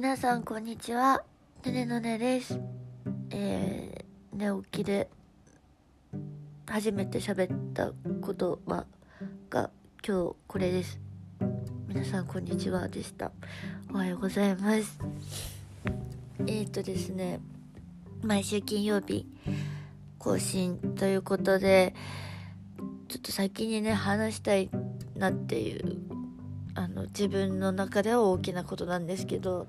皆さんこんにちは。ねねのねです。えー、寝起きで初めて喋った言葉が今日これです。皆さんこんにちはでした。おはようございます。えっ、ー、とですね毎週金曜日更新ということでちょっと先にね話したいなっていうあの自分の中では大きなことなんですけど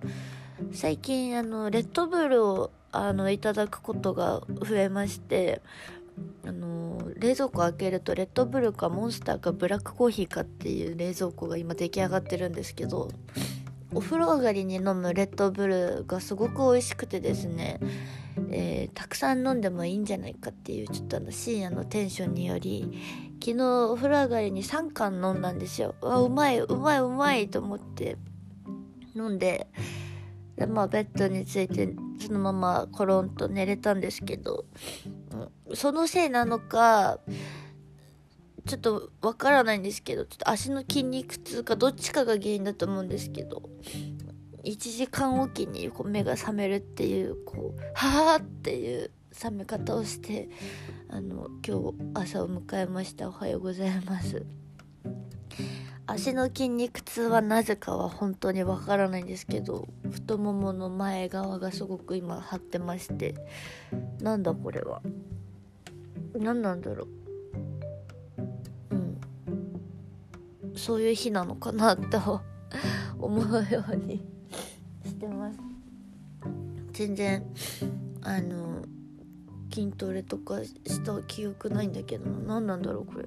最近あのレッドブルをあのいただくことが増えましてあの冷蔵庫開けるとレッドブルかモンスターかブラックコーヒーかっていう冷蔵庫が今出来上がってるんですけどお風呂上がりに飲むレッドブルがすごく美味しくてですね、えー、たくさん飲んでもいいんじゃないかっていうちょっとあの深夜のテンションにより昨日お風呂上がりに3缶飲んだんですよ。わうまいうまいうまいと思って。飲んででまあベッドについてそのままコロンと寝れたんですけど、そのせいなのかちょっとわからないんですけどちょっと足の筋肉痛かどっちかが原因だと思うんですけど。1時間おきにこう目が覚めるっていうこうはあっていう冷め方をしてあの今日朝を迎えました。おはようございます。足の筋肉痛はなぜかは本当にわからないんですけど太ももの前側がすごく今張ってましてなんだこれは。何なんだろう。うん。そういう日なのかなと思うようにしてます。全然あの筋トレとかした記憶ないんだけど何なんだろうこれ。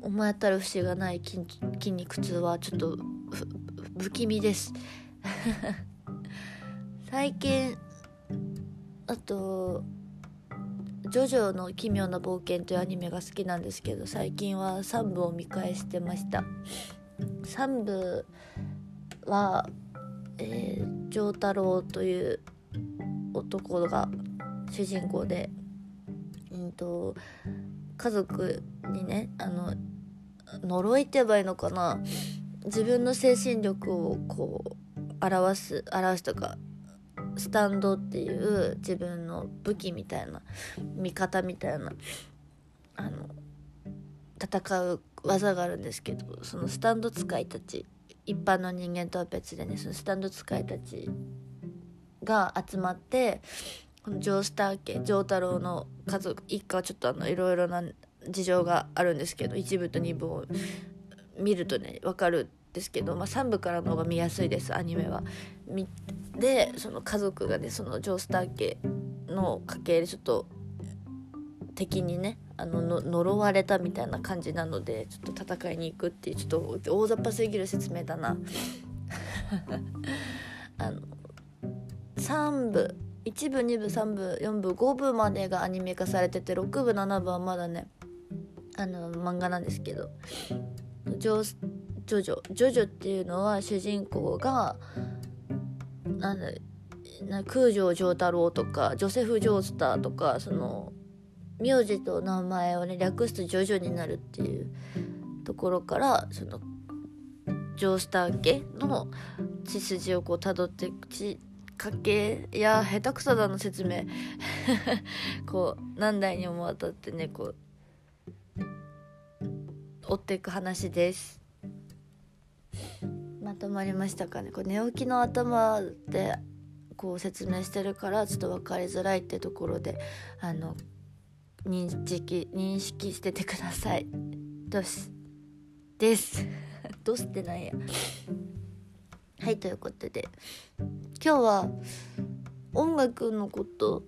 思い当たる節がない筋筋肉痛はちょっと不気味です。最近あと「ジョジョの奇妙な冒険」というアニメが好きなんですけど最近は3部を見返してました。3部は、えー、丈太郎という男が主人公で、うんと、家族にねあの呪いって言えばいいのかな。自分の精神力をこう表す表すとかスタンドっていう自分の武器みたいな味方みたいなあの戦う技があるんですけどそのスタンド使いたち一般の人間とは別でねそのスタンド使いたちが集まってこのジョースター家丈太郎の家族一家はちょっとあのいろいろな事情があるんですけど1部と2部を見るとね分かるんですけど、まあ、3部からの方が見やすいですアニメは。でその家族がねそのジョースター家の家系でちょっと敵にねあのの呪われたみたいな感じなのでちょっと戦いに行くっていうちょっと大雑把すぎる説明だな。あの3部1部2部3部4部5部までがアニメ化されてて6部7部はまだねあの漫画なんですけどジョジョジョジョジョっていうのは主人公がなんだな空城城太郎とかジョセフ・ジョースターとかその名字と名前をね略すとジョジョになるっていうところからそのジョースター家の血筋をこうたどって家系いや下手くそだの説明。こう何代にもわたってねこう追っていく話です。まとまりましたかね。こう寝起きの頭でこう説明してるからちょっと分かりづらいってところであの認識認識しててください。どす。です。どすってなんや。はいということで今日は音楽のこと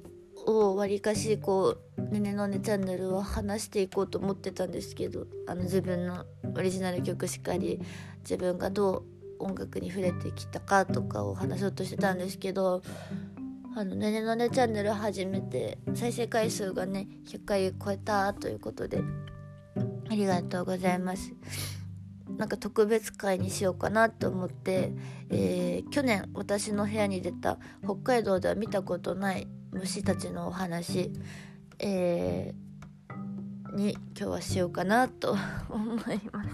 をわりかしこう「ねねのねチャンネル」は話していこうと思ってたんですけどあの自分のオリジナル曲しかり自分がどう音楽に触れてきたかとかを話そうとしてたんですけどあのねねのねチャンネル始めて再生回数がね100回超えたということでありがとうございます。なんか特別会にしようかなと思って、えー、去年私の部屋に出た北海道では見たことない虫たちのお話、えー、に今日はしようかなと思います。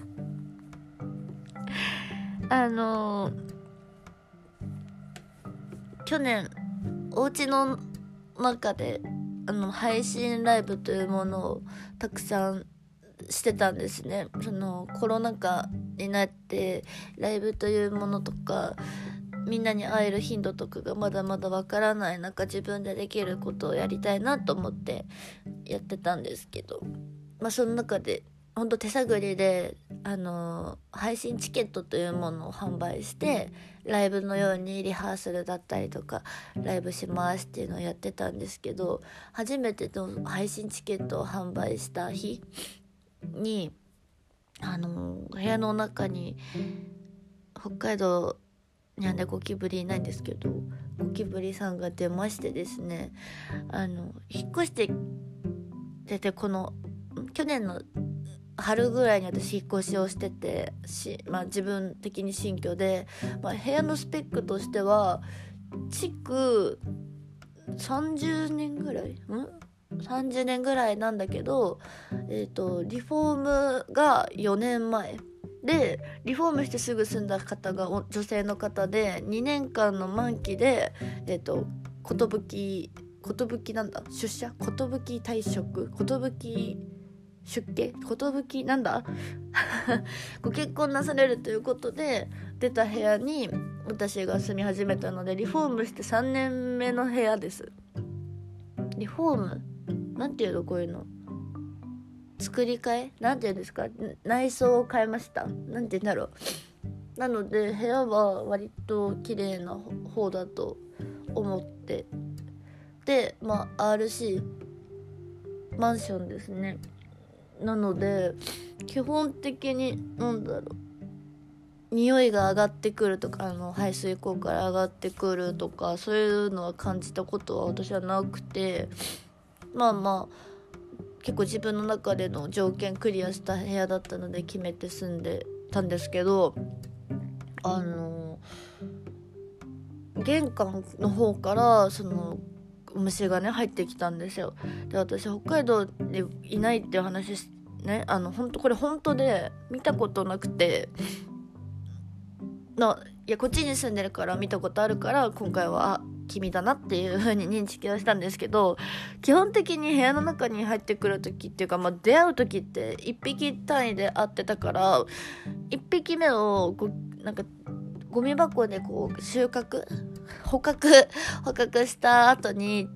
あの去年お家の中であの配信ライブというものをたくさんしてたんですね。そのコロナ禍になってライブというものとかみんなに会える頻度とかがまだまだわからない中自分でできることをやりたいなと思ってやってたんですけど。まあその中でほんと手探りであの配信チケットというものを販売してライブのようにリハーサルだったりとかライブしますっていうのをやってたんですけど初めての配信チケットを販売した日にあの部屋の中に北海道にはねゴキブリいないんですけどゴキブリさんが出ましてですねあの引っ越して出てこの去年の春ぐらいに私引っ越しをしててし、まあ、自分的に新居で、まあ、部屋のスペックとしては築30年ぐらいん30年ぐらいなんだけど、えーと、リフォームが4年前。でリフォームしてすぐ住んだ方が女性の方で2年間の満期でえっ、ー、と寿寿なんだ出社？寿退職？寿出家？寿なんだ？ご結婚なされるということで出た部屋に私が住み始めたのでリフォームして3年目の部屋です。リフォーム？なんていうのこういうの？作り替え？なんていうんですか？内装を変えました？なんて言うんだろう？なので部屋は割と綺麗な方だと思って。でまあ RC マンションですね。なので基本的に何だろう。匂いが上がってくるとかあの排水口から上がってくるとかそういうのは感じたことは私はなくて。まあまあ結構自分の中での条件クリアした部屋だったので決めて住んでたんですけどあの玄関の方からその虫がね入ってきたんですよ。で私北海道でいないっていう話ねあの本当これ本当で見たことなくて。ないやこっちに住んでるから見たことあるから今回は君だなっていう風に認識はしたんですけど基本的に部屋の中に入ってくる時っていうか、まあ、出会う時って1匹単位で会ってたから1匹目をこなんかゴミ箱でこう収穫捕獲捕獲した後に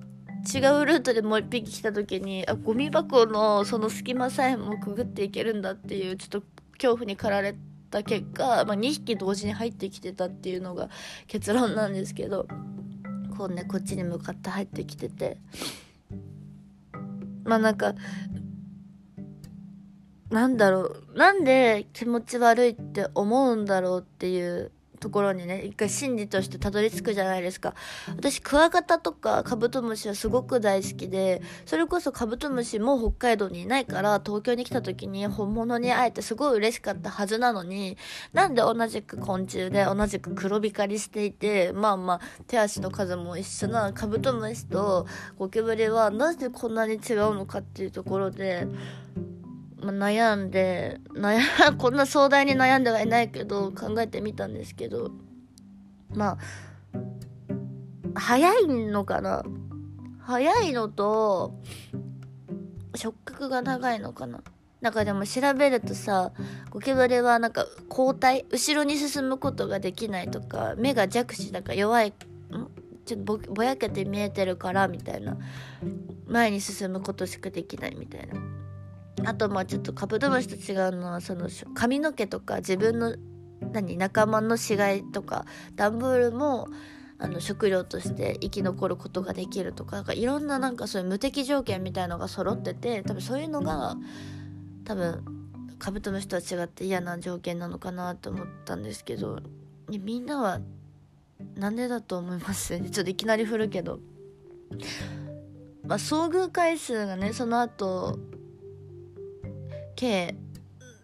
違うルートでもう一匹来た時にあゴミ箱のその隙間さえもくぐっていけるんだっていうちょっと恐怖に駆られた結果、まあ、2匹同時に入ってきてたっていうのが結論なんですけどこうねこっちに向かって入ってきてて。まあなんかなんだろうなんで気持ち悪いって思うんだろうっていうところにね一回真理としてたどり着くじゃないですか。私クワガタとかカブトムシはすごく大好きでそれこそカブトムシも北海道にいないから東京に来た時に本物に会えてすごい嬉しかったはずなのになんで同じく昆虫で同じく黒光りしていてまあまあ手足の数も一緒なカブトムシとゴキブリはなぜこんなに違うのかっていうところでま、悩んで悩 こんな壮大に悩んではいないけど考えてみたんですけどまあ早いのかな？早いのと触覚が長いのかな？なんかでも調べるとさゴキブリはなんか後退後ろに進むことができないとか目が弱視だから弱いん？ちょっとぼやけて見えてるからみたいな。前に進むことしかできないみたいな。あとまあちょっとカブトムシと違うのはその髪の毛とか自分の何仲間の死骸とかダンボールもあの食料として生き残ることができるとかなんかいろんななんかそういう無敵条件みたいのが揃ってて多分そういうのが多分カブトムシとは違って嫌な条件なのかなと思ったんですけどみんなはなんでだと思います？ちょっといきなり振るけど。まあ、遭遇回数がねその後計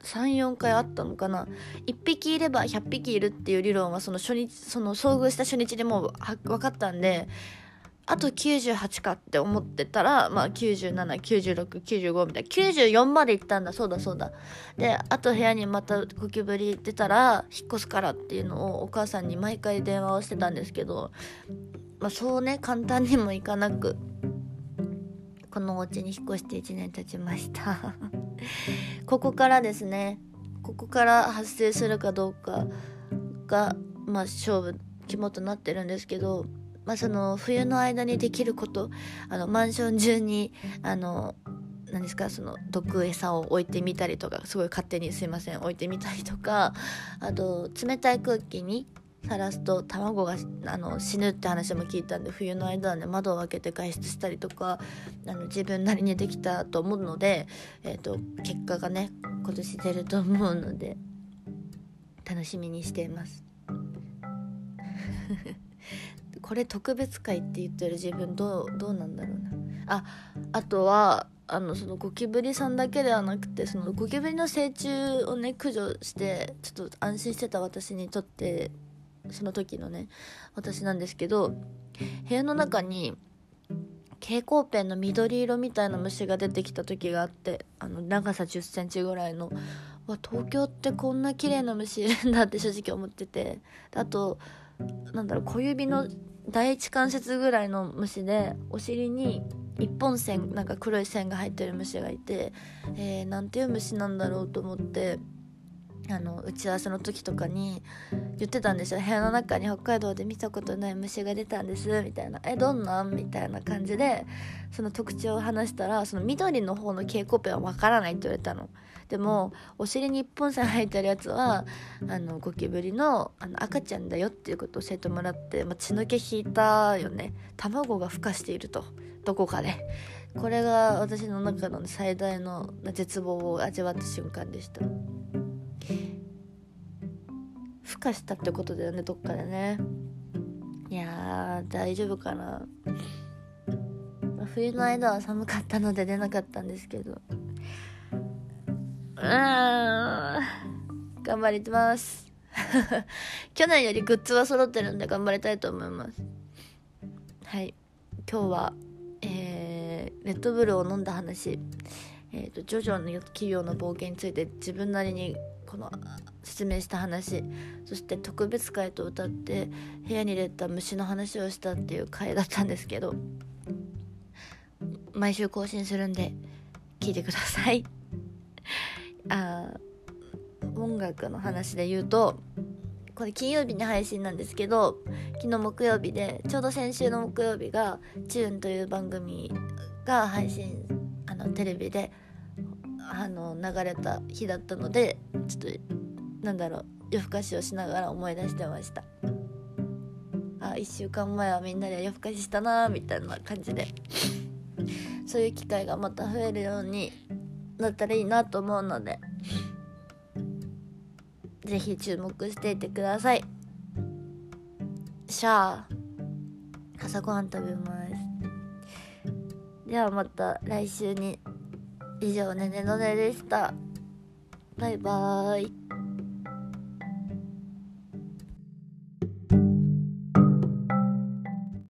34回あったのかな。1匹いれば100匹いるっていう理論はその初日その遭遇した初日でもう分かったんであと98かって思ってたら、まあ、979695みたいな。94まで行ったんだ。そうだそうだ。であと部屋にまたゴキブリ出たら引っ越すからっていうのをお母さんに毎回電話をしてたんですけどまあ、そうね簡単にもいかなくこのお家に引っ越して1年経ちました。ここからですねここから発生するかどうかがまあ勝負肝となってるんですけどまあその冬の間にできることあのマンション中にあの何ですかその毒餌を置いてみたりとかすごい勝手にすいません置いてみたりとかあと冷たい空気にさらすと卵があの死ぬって話も聞いたんで冬の間はね窓を開けて外出したりとかあの自分なりにできたと思うので、えーと、結果がね今年出ると思うので楽しみにしています。これ特別会って言ってる自分どうどうなんだろうな。ああとはあのそのゴキブリさんだけではなくてそのゴキブリの成虫をね駆除してちょっと安心してた私にとってその時のね私なんですけど部屋の中に蛍光ペンの緑色みたいな虫が出てきた時があってあの長さ1 0センチぐらいのわ東京ってこんな綺麗な虫いるんだって正直思っててあとなんだろう小指の第一関節ぐらいの虫でお尻に一本線なんか黒い線が入ってる虫がいて、えー、なんていう虫なんだろうと思ってあの打ち合わせの時とかに言ってたんですよ部屋の中に北海道で見たことない虫が出たんですみたいな「えどんなん?」みたいな感じでその特徴を話したらその緑の方の蛍光ペンはわからないって言われたの。でもお尻に一本線入ってるやつはあのゴキブリのあの赤ちゃんだよっていうことを教えてもらって、まあ、血抜け引いたよね卵が孵化しているとどこかでこれが私の中の最大の絶望を味わった瞬間でした。孵化したってことだよねどっかでね。いや大丈夫かな。冬の間は寒かったので出なかったんですけど。うん。頑張ります。去年よりグッズは揃ってるんで頑張りたいと思います。はい。今日はえー、レッドブルを飲んだ話。えーと、ジョジョの企業の冒険について自分なりにこの説明した話。そして特別会と歌って部屋に出た虫の話をしたっていう回だったんですけど毎週更新するんで聞いてください。あ音楽の話で言うとこれ金曜日に配信なんですけど昨日木曜日でちょうど先週の木曜日が「チューン」という番組が配信あのテレビであの流れた日だったのでちょっとなんだろう夜更かしをしながら思い出してました。あ1週間前はみんなで夜更かししたなみたいな感じで。そういう機会がまた増えるようになったらいいなと思うので是非注目していてください。しゃあ朝ごはん食べます。ではまた来週に。以上ねねのねでした。バイバーイ。